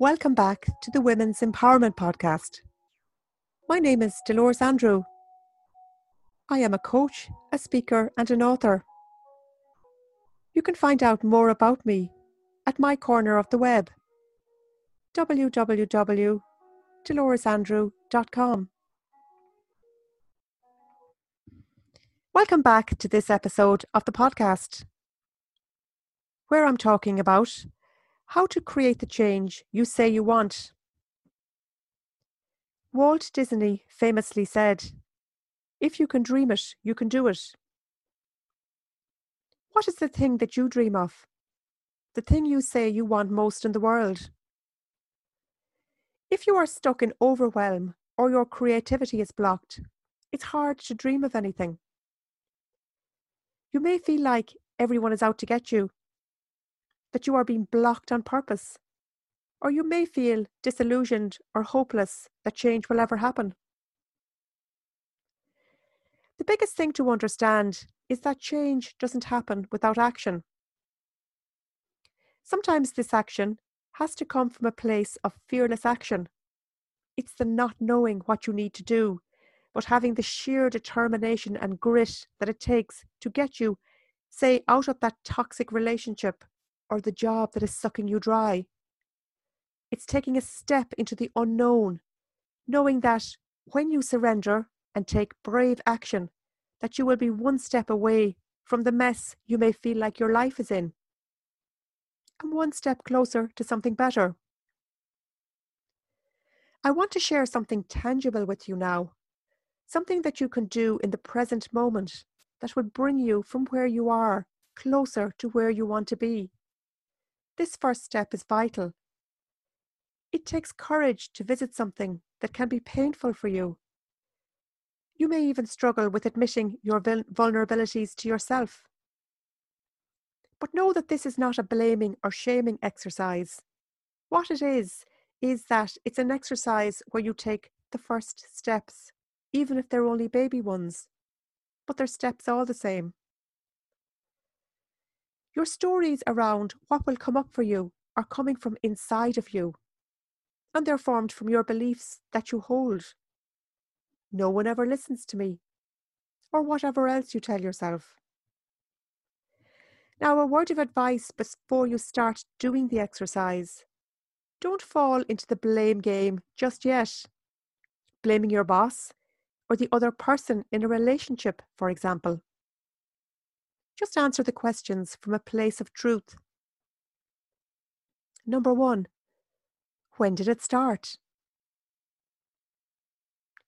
Welcome back to the Women's Empowerment Podcast. My name is Dolores Andrew. I am a coach, a speaker, and an author. You can find out more about me at my corner of the web www.doloresandrew.com. Welcome back to this episode of the podcast, where I'm talking about how to create the change you say you want. Walt Disney famously said, If you can dream it, you can do it. What is the thing that you dream of? The thing you say you want most in the world? If you are stuck in overwhelm or your creativity is blocked, it's hard to dream of anything. You may feel like everyone is out to get you that you are being blocked on purpose. Or you may feel disillusioned or hopeless that change will ever happen. The biggest thing to understand is that change doesn't happen without action. Sometimes this action has to come from a place of fearless action. It's the not knowing what you need to do, but having the sheer determination and grit that it takes to get you, say, out of that toxic relationship or the job that is sucking you dry. It's taking a step into the unknown, knowing that when you surrender and take brave action, that you will be one step away from the mess you may feel like your life is in, and one step closer to something better. I want to share something tangible with you now, something that you can do in the present moment that will bring you from where you are closer to where you want to be. This first step is vital. It takes courage to visit something that can be painful for you. You may even struggle with admitting your vulnerabilities to yourself. But know that this is not a blaming or shaming exercise. What it is, is that it's an exercise where you take the first steps, even if they're only baby ones. But they're steps all the same. Your stories around what will come up for you are coming from inside of you, and they're formed from your beliefs that you hold. No one ever listens to me, or whatever else you tell yourself. Now, a word of advice before you start doing the exercise don't fall into the blame game just yet. Blaming your boss or the other person in a relationship, for example. Just answer the questions from a place of truth. Number one, when did it start?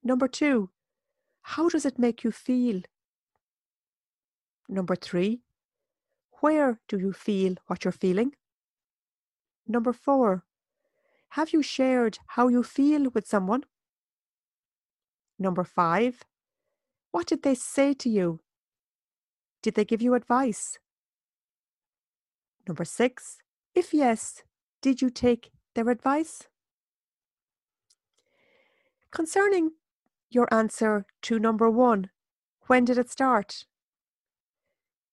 Number two, how does it make you feel? Number three, where do you feel what you're feeling? Number four, have you shared how you feel with someone? Number five, what did they say to you did they give you advice? Number six, if yes, did you take their advice? Concerning your answer to number one, when did it start?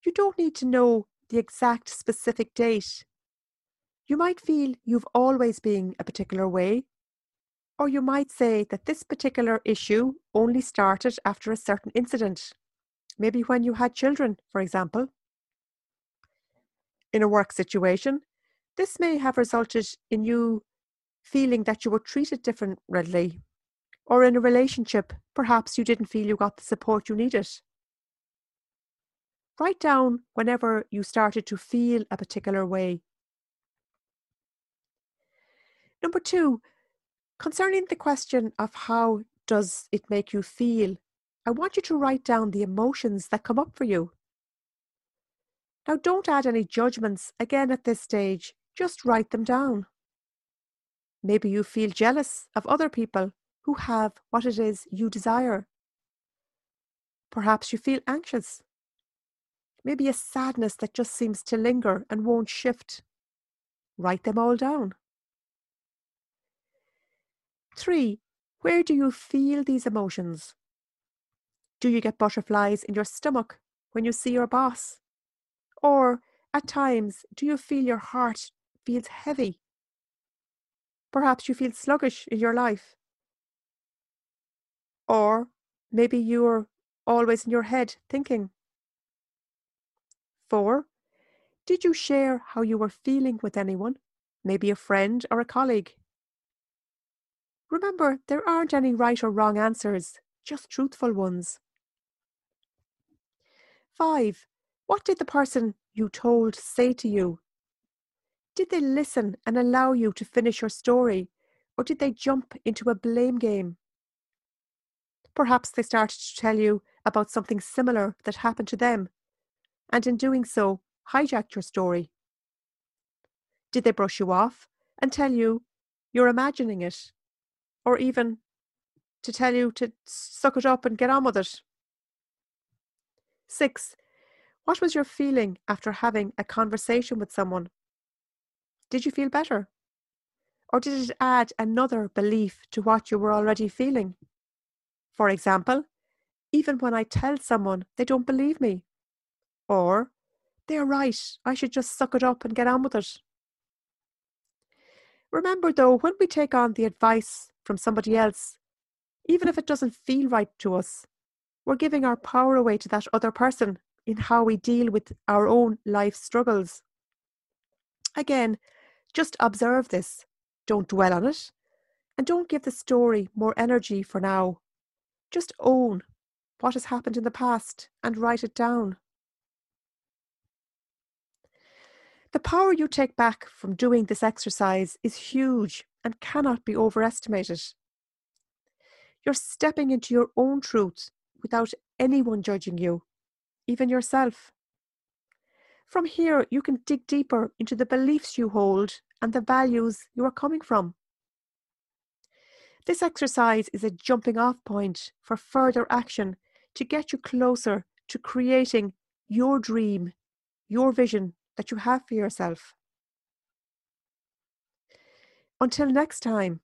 You don't need to know the exact specific date. You might feel you've always been a particular way, or you might say that this particular issue only started after a certain incident. Maybe when you had children, for example. In a work situation, this may have resulted in you feeling that you were treated differently, or in a relationship, perhaps you didn't feel you got the support you needed. Write down whenever you started to feel a particular way. Number two, concerning the question of how does it make you feel I want you to write down the emotions that come up for you. Now, don't add any judgments again at this stage, just write them down. Maybe you feel jealous of other people who have what it is you desire. Perhaps you feel anxious. Maybe a sadness that just seems to linger and won't shift. Write them all down. Three, where do you feel these emotions? Do you get butterflies in your stomach when you see your boss? Or at times, do you feel your heart feels heavy? Perhaps you feel sluggish in your life. Or maybe you're always in your head thinking. Four, did you share how you were feeling with anyone, maybe a friend or a colleague? Remember, there aren't any right or wrong answers, just truthful ones. Five, what did the person you told say to you? Did they listen and allow you to finish your story, or did they jump into a blame game? Perhaps they started to tell you about something similar that happened to them, and in doing so, hijacked your story. Did they brush you off and tell you you're imagining it, or even to tell you to suck it up and get on with it? Six, what was your feeling after having a conversation with someone? Did you feel better? Or did it add another belief to what you were already feeling? For example, even when I tell someone they don't believe me. Or, they're right, I should just suck it up and get on with it. Remember though, when we take on the advice from somebody else, even if it doesn't feel right to us, we're giving our power away to that other person in how we deal with our own life struggles. Again, just observe this, don't dwell on it, and don't give the story more energy for now. Just own what has happened in the past and write it down. The power you take back from doing this exercise is huge and cannot be overestimated. You're stepping into your own truth without anyone judging you even yourself. From here, you can dig deeper into the beliefs you hold and the values you are coming from. This exercise is a jumping off point for further action to get you closer to creating your dream, your vision that you have for yourself. Until next time,